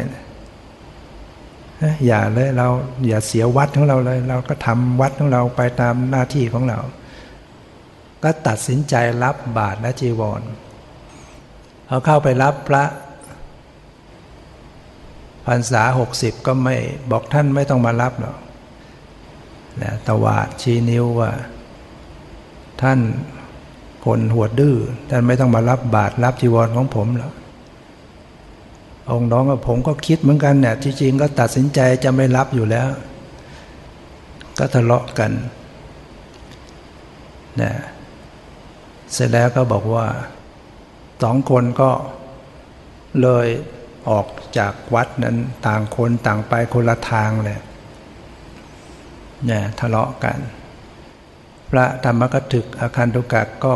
อย่าเลยเราอย่าเสียวัดของเราเลย เราก็ทำวัดของเราไปตามหน้าที่ของเรา ก็ตัดสินใจรับบาตรและจีวรเขาเข้าไปรับพระพรรษาหกสิบก็ไม่บอกท่านไม่ต้องมารับหรอก นะตวาดชี้นิ้วว่า ท่านคนหัวดื้อท่านไม่ต้องมารับบาตรรับจีวรของผมหรอกองน้องกับผมก็คิดเหมือนกันเนี่ยที่จริงก็ตัดสินใจจะไม่รับอยู่แล้ว ก็ทะเลาะกันนะเสร็จแล้วก็บอกว่าสองคนก็เลยออกจากวัดนั้นต่างคนต่างไปคนละทางเลย เนี่ยทะเลาะกัน พระธรรมกถึกอาคารตุกักก็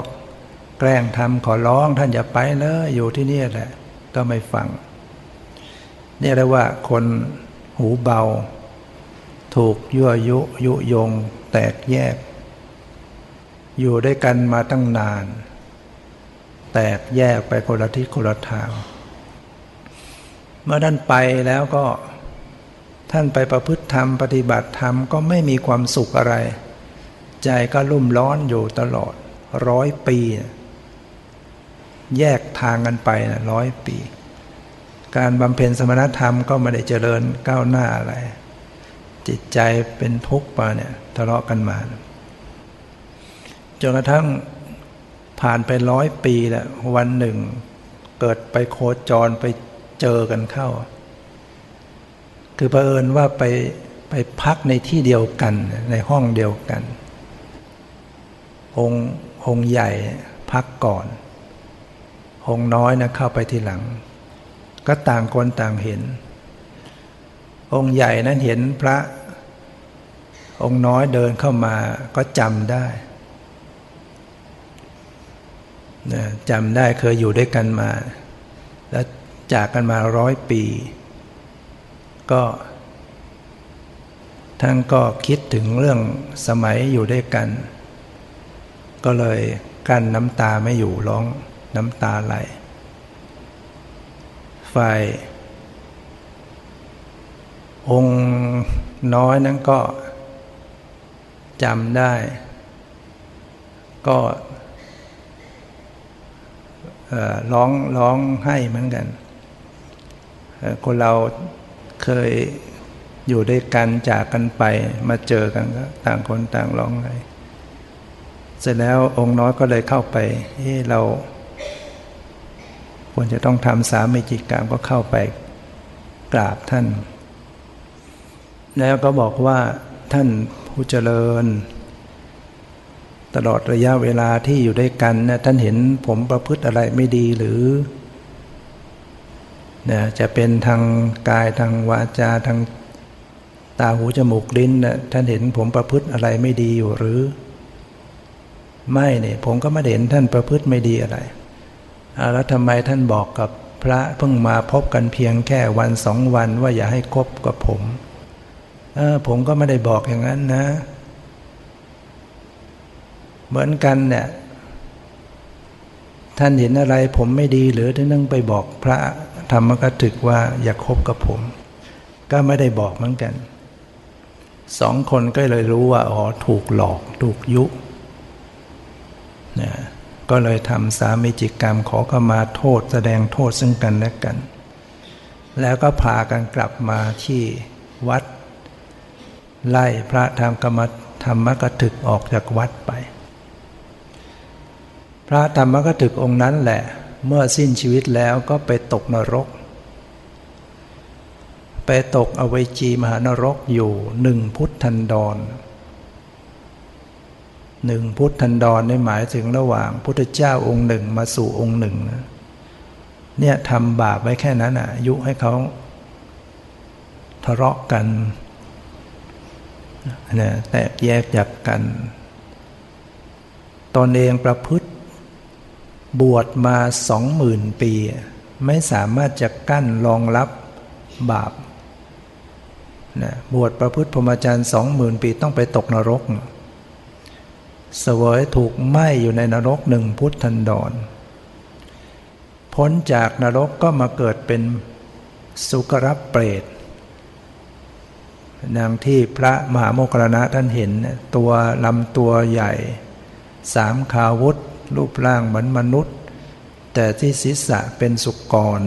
แกล้งทำขอร้องท่านอย่าไปเลยอยู่ที่นี่แหละ ก็ไม่ฟังนี่เรียกว่าคนหูเบา ถูกยั่วยุยุยง แตกแยก อยู่ด้วยกันมาตั้งนาน แตกแยกไปคนละทิศคนละทาง เมื่อท่านไปแล้วก็ ท่านไปประพฤติธรรมปฏิบัติธรรมก็ไม่มีความสุขอะไร ใจก็รุ่มร้อนอยู่ตลอดร้อยปี แยกทางกันไปนะร้อยปี การบำเพ็ญสมณธรรมก็ไม่ได้เจริญก้าวหน้าอะไร จิตใจเป็นทุกข์มาเนี่ยทะเลาะกันมาจนกระทั่งผ่านไปร้อยปีแล้ววันหนึ่ง เกิดไปโคจรไปเจอกันเข้า คือเผอิญว่าไปไปพักในที่เดียวกันในห้องเดียวกัน องค์องค์ใหญ่พักก่อน องค์น้อยนะเข้าไปทีหลัง ก็ต่างคนต่างเห็น องค์ใหญ่นั้นเห็นพระ องค์น้อยเดินเข้ามาก็จำได้จำได้เคยอยู่ด้วยกันมา แล้วจากกันมาร้อยปี ก็ท่านก็คิดถึงเรื่องสมัยอยู่ด้วยกัน ก็เลยกั้นน้ำตาไม่อยู่ร้องน้ำตาไหลฝ่ายองค์น้อยนั้นก็จำได้ ก็ร้องร้องให้เหมือนกัน คนเรา เคยอยู่ด้วยกันจากกันไปมาเจอกันก็ต่างคนต่างร้องไห้เสร็จแล้วองค์น้อยก็เลยเข้าไปเฮ้เราควรจะต้องทำสามีจิกรรมก็เข้าไปกราบท่าน แล้วก็บอกว่าท่านผู้เจริญ ตลอดระยะเวลาที่อยู่ด้วยกันนะท่านเห็นผมประพฤติอะไรไม่ดีหรือ นะจะเป็นทางกายทางวาจาทางตาหูจมูกลิ้นนะท่านเห็นผมประพฤติอะไรไม่ดีอยู่หรือ ไม่เนี่ยผมก็ไม่เห็นท่านประพฤติไม่ดีอะไรแล้วทำไมท่านบอกกับพระเพิ่งมาพบกันเพียงแค่วันสองวันว่าอย่าให้คบกับผมเออผมก็ไม่ได้บอกอย่างนั้นนะ เหมือนกันเนี่ยท่านเห็นอะไรผมไม่ดีหรือท่านนั่งไปบอกพระ ธรรมกถึกว่าอย่าคบกับผม ก็ไม่ได้บอกเหมือนกันสองคนก็เลยรู้ว่าอ๋อถูกหลอกถูกยุนะก็เลยทำสามีจิกรรมขอขมาโทษแสดงโทษซึ่งกันและกัน แล้วก็พากันกลับมาที่วัด ไล่พระธรรมกรรมธรรมกถึกออกจากวัดไป พระธรรมกถึกองค์นั้นแหละ เมื่อสิ้นชีวิตแล้วก็ไปตกนรก ไปตกอเวจีมหานรกอยู่หนึ่งพุทธันดรหนึ่งพุทธันดรได้หมายถึงระหว่างพุทธเจ้าองค์หนึ่งมาสู่องค์หนึ่งเนี่ยทำบาปไว้แค่นั้นอะ ยุให้เขาทะเลาะกันเนี่ยแตกแยกจากกัน ตนเองประพฤ บวชมาสองหมื่นปี ไม่สามารถจะกั้นรองรับบาปนะบวชประพฤติพรหมจรรย์สองหมื่นปีต้องไปตกนรก เสวยถูกไหม้อยู่ในนรกหนึ่งพุทธันดร พ้นจากนรกก็มาเกิดเป็นสุกรับเปรตนางที่พระมหาโมคคลนะท่านเห็นตัวลำตัวใหญ่ สามขาวุธ รูปร่างเหมือนมนุษย์ แต่ที่ศีรษะเป็นสุกร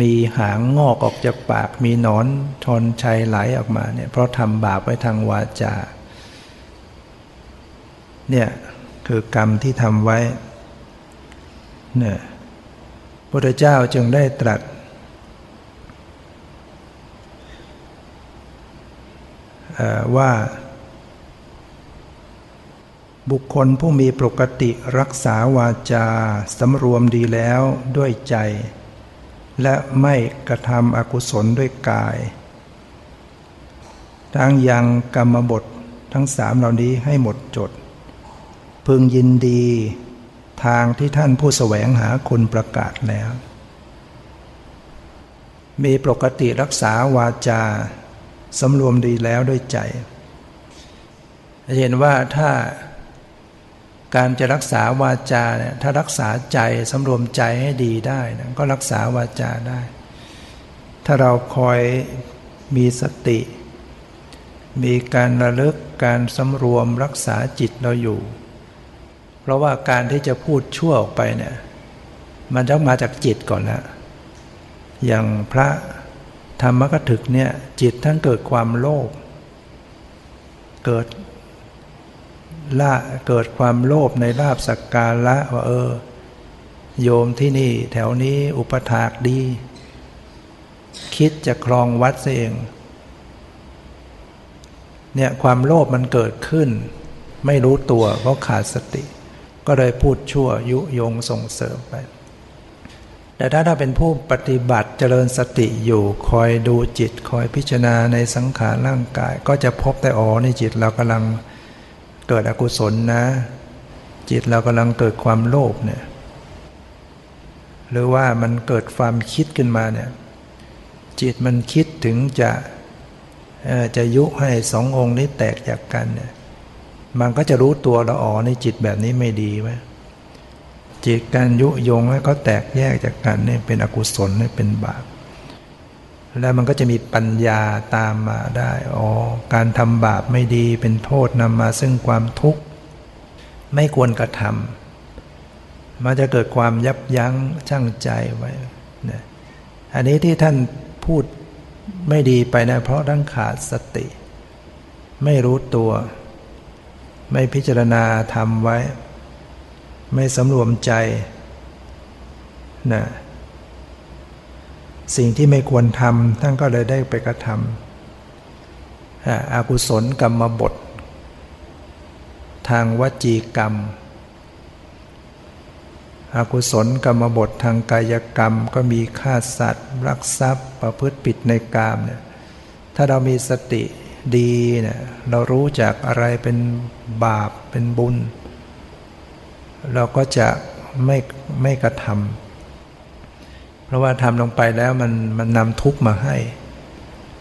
มีหางงอกออกจากปากมีหนอนชนชัยไหลออกมาเนี่ยเพราะทำบาปไว้ทางวาจาเนี่ยคือกรรมที่ทำไว้เนี่ยพระเจ้าจึงได้ตรัสว่า บุคคลผู้มีปกติรักษาวาจาสำรวมดีแล้วด้วยใจ และไม่กระทำอกุศลด้วยกาย ทั้งยังกรรมบททั้งสามเหล่านี้ให้หมดจด พึงยินดี ทางที่ท่านผู้แสวงหาคุณประกาศแล้ว มีปกติรักษาวาจาสำรวมดีแล้วด้วยใจ เห็นว่าถ้า การจะรักษาวาจาเนี่ยถ้ารักษาใจสำรวมใจให้ดีได้นะก็รักษาวาจาได้ ถ้าเราคอยมีสติ มีการระลึกการสำรวมรักษาจิตเราอยู่ เพราะว่าการที่จะพูดชั่วออกไปเนี่ยมันต้องมาจากจิตก่อนแล้วอย่างพระธรรมกถึกเนี่ยจิตท่านเกิดความโลภเกิด ละเกิดความโลภในลาบสักการะว่าเออ โยมที่นี่ แถวนี้อุปถากดี คิดจะครองวัดเองเนี่ยความโลภมันเกิดขึ้น ไม่รู้ตัวเพราะขาดสติ ก็เลยพูดชั่วยุยงส่งเสริมไป แต่ถ้าถ้าเป็นผู้ปฏิบัติเจริญสติอยู่คอยดูจิต คอยพิจารณาในสังขารร่างกาย ก็จะพบแต่อ๋อในจิตเรากำลัง เกิดอกุศลนะ จิตเรากำลังเกิดความโลภเนี่ยหรือว่ามันเกิดความคิดขึ้นมาเนี่ยจิตมันคิดถึงจะจะยุให้สององค์นี้แตกจากกันเนี่ยมันก็จะรู้ตัวล้วอ๋อในจิตแบบนี้ไม่ดีไหมจิตการยุยงให้เขาแตกแยกจากกันเนี่ยเป็นอกุศลเนี่ยเป็นบาป แล้วมันก็จะมีปัญญาตามมาได้ อ๋อ การทำบาปไม่ดีเป็นโทษนำมาซึ่งความทุกข์ ไม่ควรกระทำมันจะเกิดความยับยั้งชั่งใจไว้นะอันนี้ที่ท่านพูดไม่ดีไปนะ เพราะท่านขาดสติ ไม่รู้ตัว ไม่พิจารณาทำไว้ ไม่สำรวมใจนะ สิ่งที่ไม่ควรทำท่านก็เลยได้ไปกระทำอากุศลกรรมบท ทางวจีกรรมอากุศลกรรมบททางกายกรรมก็มีฆ่าสัตว์ รักทรัพย์ ประพฤติผิดในกามเนี่ยถ้าเรามีสติดีเนี่ยเรารู้จักอะไรเป็นบาปเป็นบุญ เราก็จะไม่ไม่กระทำ เพราะว่าทำลงไปแล้วมันมันนำทุกข์มาให้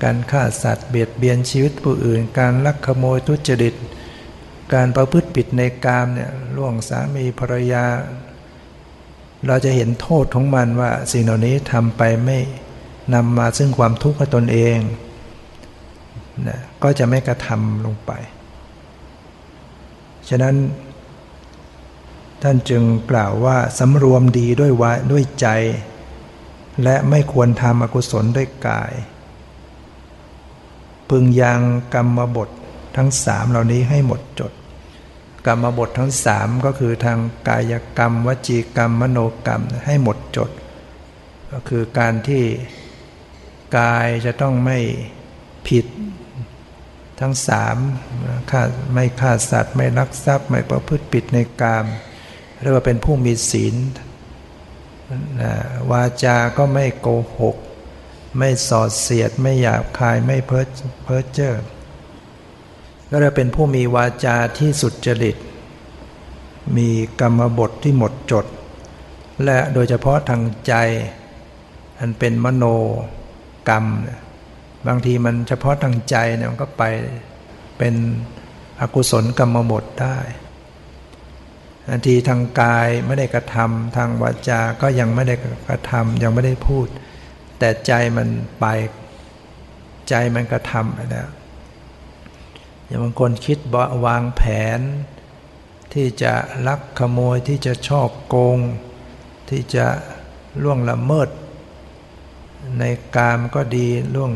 การฆ่าสัตว์เบียดเบียนชีวิตผู้อื่น การลักขโมยทุจริต การประพฤติผิดในกามเนี่ยล่วงสามีภรรยา เราจะเห็นโทษของมันว่าสิ่งเหล่านี้ทำไปไม่นำมาซึ่งความทุกข์กับตนเองนะก็จะไม่กระทำลงไป ฉะนั้น ท่านจึงกล่าวว่าสำรวมดีด้วยวาด้วยใจ และไม่ควรทำอกุศลด้วยกาย พึงยังกรรมบททั้งสามเหล่านี้ให้หมดจด กรรมบททั้งสามก็คือทางกายกรรม วจีกรรม มโนกรรมให้หมดจด ก็คือการที่กายจะต้องไม่ผิดทั้งสามฆ่าไม่ฆ่าสัตว์ ไม่ลักทรัพย์ ไม่ประพฤติผิดในกามเรียกว่าเป็นผู้มีศีล วาจาก็ไม่โกหก ไม่สอดเสียด ไม่หยาบคายไม่เพ้อเพ้อเจ้อก็จะเป็นผู้มีวาจาที่สุดจริต มีกรรมบทที่หมดจด และโดยเฉพาะทางใจ อันเป็นมโนกรรม บางทีมันเฉพาะทางใจเนี่ยมันก็ไปเป็นอกุศลกรรมบทได้ อันทีทางกายไม่ได้กระทำทางวาจาก็ยังไม่ได้กระทำยังไม่ได้พูด แต่ใจมันไปใจมันกระทำไปแล้วอย่างบางคนคิดวางแผน ที่จะลักขโมยที่จะชอบโกง ที่จะล่วงละเมิด ในกามก็ดีล่วง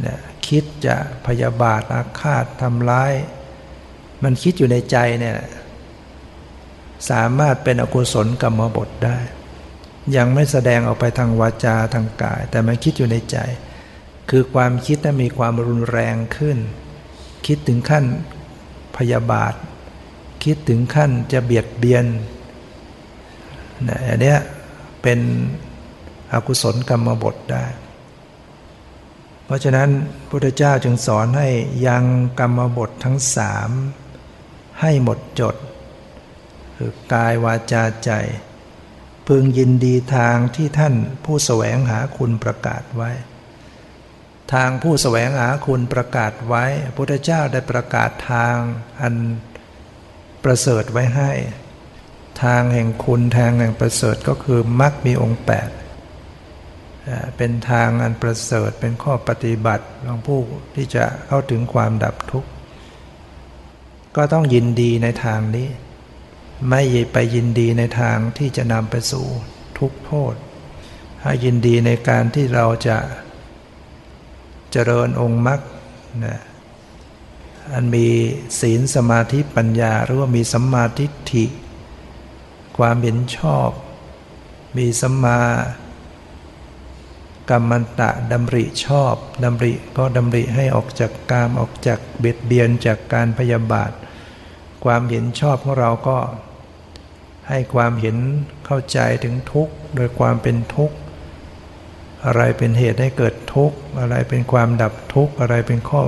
เนี่ยคิดจะพยาบาทอาฆาตทำร้าย มันคิดอยู่ในใจเนี่ย สามารถเป็นอกุศลกรรมบทได้ ยังไม่แสดงออกไปทางวาจาทางกาย แต่มันคิดอยู่ในใจ คือความคิดนั้นมีความรุนแรงขึ้น คิดถึงขั้นพยาบาท คิดถึงขั้นจะเบียดเบียนนะอันนี้เป็นอกุศลกรรมบทได้ เพราะฉะนั้นพระพุทธเจ้าจึงสอนให้ยังกรรมบททั้งสามให้หมดจด คือกายวาจาใจ พึงยินดีทางที่ท่านผู้แสวงหาคุณประกาศไว้ ทางผู้แสวงหาคุณประกาศไว้พระพุทธเจ้าได้ประกาศทางอันประเสริฐไว้ให้ ทางแห่งคุณทางแห่งประเสริฐก็คือมรรคมีองค์แปดเป็นทางอันประเสริฐเป็นข้อปฏิบัติของผู้ที่จะเข้าถึงความดับทุกข์ ก็ต้องยินดีในทางนี้ ไม่ไปยินดีในทางที่จะนำไปสู่ทุกโทษ ให้ยินดีในการที่เราจะเจริญองค์มรรคนะอันมีศีลสมาธิปัญญาหรือว่ามีสัมมาทิฏฐิ ความเห็นชอบ มีสัมมากรรมันตะดำริชอบดำริก็ดำริให้ออกจากกามออกจากเบียดเบียนจากการพยาบาท ความเห็นชอบของเราก็ ให้ความเห็นเข้าใจถึงทุกข์ โดยความเป็นทุกข์ อะไรเป็นเหตุให้เกิดทุกข์ อะไรเป็นความดับทุกข์ อะไรเป็นข้อ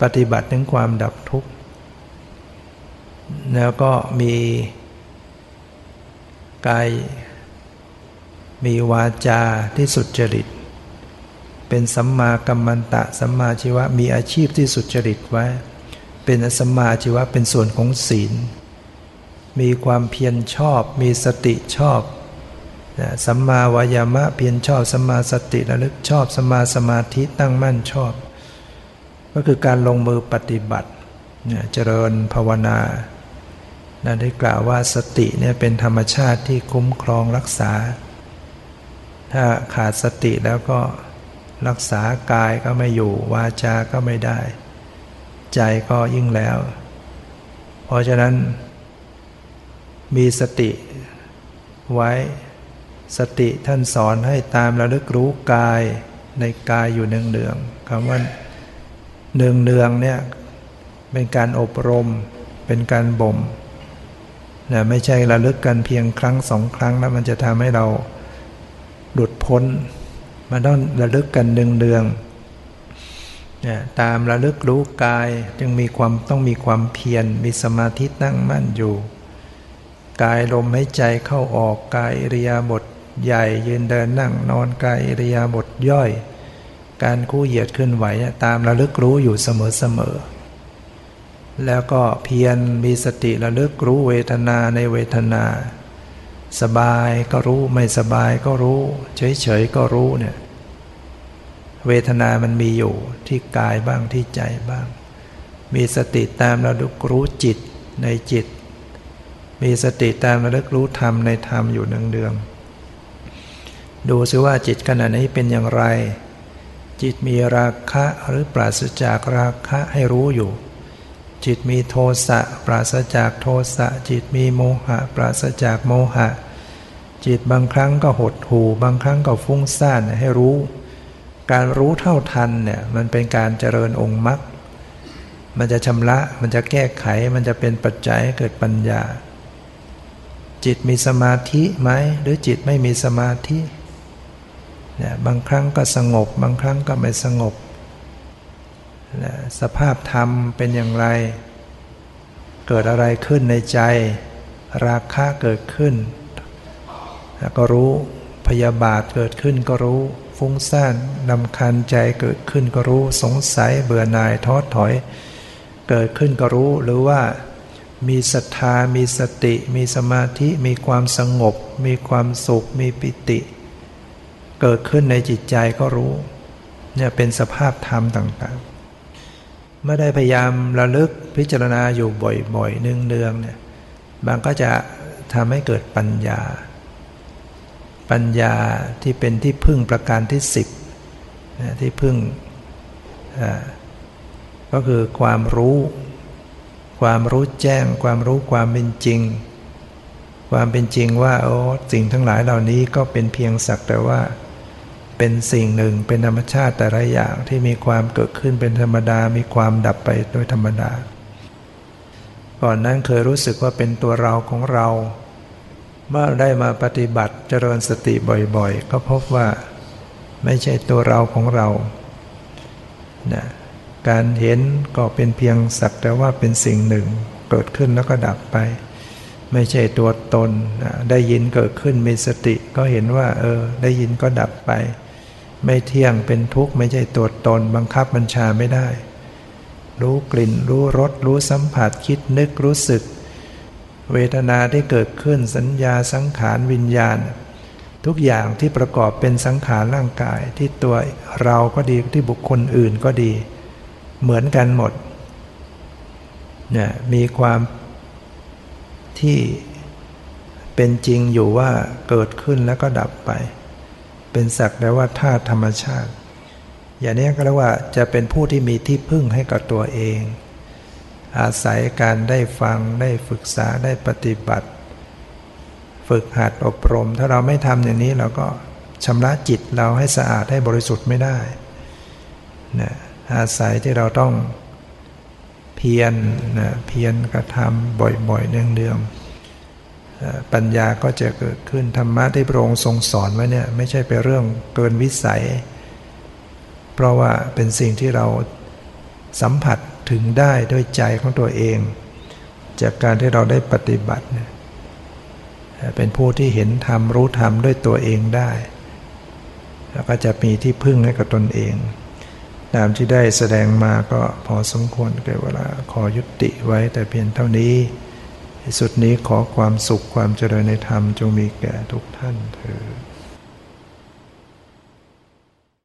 ปฏิบัติถึงความดับทุกข์ แล้วก็มีกายมีวาจาที่สุจริต เป็นสัมมากัมมันตะสัมมาชีวะมีอาชีพที่สุจริตไว้ เป็นสัมมาชีวะเป็นส่วนของศีล มีความเพียรชอบ มีสติชอบสัมมาวายามะเพียรชอบสัมมาสติระลึกชอบสัมมาสมาธิตั้งมั่นชอบ ก็คือการลงมือปฏิบัติเจริญภาวนาได้กล่าวว่าสติเนี่ยเป็นธรรมชาติที่คุ้มครองรักษา ถ้าขาดสติแล้วก็รักษากายก็ไม่อยู่ วาจาก็ไม่ได้ ใจก็ยิ่งแล้ว เพราะฉะนั้น มีสติไว้ สติท่านสอนให้ตามระลึกรู้กายในกายอยู่เนืองๆคำว่าเนืองๆเนี่ยเป็นการอบรม เป็นการบ่มนะไม่ใช่ระลึกกันเพียงครั้งสองครั้งแล้วมันจะทำให้เราหลุดพ้น มันต้องระลึกกันเนืองๆเนี่ยตามระลึกรู้กายจึงมีความต้องมีความเพียรมีสมาธิตั้งมั่นอยู่ กายลมหายใจเข้าออกกายอิริยาบถใหญ่ยืนเดินนั่งนอนกายอิริยาบถย่อย การคู่เหยียดขึ้นไหวตามระลึกรู้อยู่เสมอๆแล้วก็เพียรมีสติระลึกรู้เวทนาในเวทนา สบายก็รู้ไม่สบายก็รู้ เฉยๆก็รู้เนี่ยเวทนามันมีอยู่ที่กายบ้างที่ใจบ้าง มีสติตามระลึกรู้จิตในจิต มีสติตามระลึกรู้ธรรมในธรรมอยู่เนืองๆดูซิว่าจิตขณะนี้เป็นอย่างไร จิตมีราคะหรือปราศจากราคะให้รู้อยู่ จิตมีโทสะปราศจากโทสะ จิตมีโมหะ ปราศจากโมหะ จิตบางครั้งก็หดหู่บางครั้งก็ฟุ้งซ่านให้รู้ การรู้เท่าทันเนี่ยมันเป็นการเจริญองค์มรรคมันจะชำระมันจะแก้ไขมันจะเป็นปัจจัยให้เกิดปัญญา จิตมีสมาธิไหมหรือจิตไม่มีสมาธิเนี่ยบางครั้งก็สงบ บางครั้งก็ไม่สงบสภาพธรรมเป็นอย่างไร เกิดอะไรขึ้นในใจ ราคะเกิดขึ้นก็รู้พยาบาทเกิดขึ้นก็รู้ ฟุ้งซ่านนำคันใจเกิดขึ้นก็รู้สงสัยเบื่อหน่ายท้อถอย เกิดขึ้นก็รู้หรือว่า มีศรัทธา มีสติ มีสมาธิ มีความสงบ มีความสุข มีปิติ เกิดขึ้นในจิตใจก็รู้ เนี่ยเป็นสภาพธรรมต่างๆ เมื่อได้พยายามระลึกพิจารณาอยู่บ่อยๆ เนืองๆ เนี่ย บางก็จะทำให้เกิดปัญญา ปัญญาที่เป็นที่พึ่งประการที่สิบนะที่พึ่งก็คือความรู้ ความรู้แจ้ง ความรู้ความเป็นจริง ความเป็นจริงว่าโอ้สิ่งทั้งหลายเหล่านี้ก็เป็นเพียงสักแต่ว่า เป็นสิ่งหนึ่งเป็นธรรมชาติแต่ละอย่างที่มีความเกิดขึ้นเป็นธรรมดา มีความดับไปโดยธรรมดา ก่อนนั้นเคยรู้สึกว่าเป็นตัวเราของเรา เมื่อได้มาปฏิบัติเจริญสติบ่อยๆ ก็พบว่า ไม่ใช่ตัวเราของเรานะ การเห็นก็เป็นเพียงสักแต่ว่าเป็นสิ่งหนึ่ง เกิดขึ้นแล้วก็ดับไป ไม่ใช่ตัวตน ได้ยินเกิดขึ้นมีสติก็เห็นว่า เออ ได้ยินก็ดับไป ไม่เที่ยงเป็นทุกข์ไม่ใช่ตัวตน บังคับบัญชาไม่ได้ รู้กลิ่น รู้รส รู้สัมผัสคิดนึกรู้สึก เวทนาที่เกิดขึ้นสัญญาสังขารวิญญาณทุกอย่างที่ประกอบเป็นสังขารร่างกายที่ตัวเราก็ดีที่บุคคลอื่นก็ดี เหมือนกันหมดเนี่ยมีความที่เป็นจริงอยู่ว่าเกิดขึ้นแล้วก็ดับไป เป็นสักแต่ว่าธาตุธรรมชาติ อย่างนี้ก็เรียกว่าจะเป็นผู้ที่มีที่พึ่งให้กับตัวเอง อาศัยการได้ฟังได้ฝึกษาได้ปฏิบัติ ฝึกหัดอบรม ถ้าเราไม่ทำอย่างนี้เราก็ชำระจิตเราให้สะอาดให้บริสุทธิ์ไม่ได้นะ อาศัยที่เราต้องเพียรนะเพียรกระทำบ่อยๆเนืองๆปัญญาก็จะเกิดขึ้นธรรมะที่พระองค์ทรงสอนไว้เนี่ยไม่ใช่เป็นเรื่องเกินวิสัย เพราะว่าเป็นสิ่งที่เราสัมผัสถึงได้ด้วยใจของตัวเอง จากการที่เราได้ปฏิบัติ เป็นผู้ที่เห็นธรรมรู้ธรรมด้วยตัวเองได้ แล้วก็จะมีที่พึ่งให้กับตนเอง ตามที่ได้แสดงมาก็พอสมควรแก่เวลาขอยุติไว้แต่เพียงเท่านี้ที่สุดนี้ขอความสุขความเจริญในธรรมจงมีแก่ทุกท่านเถิด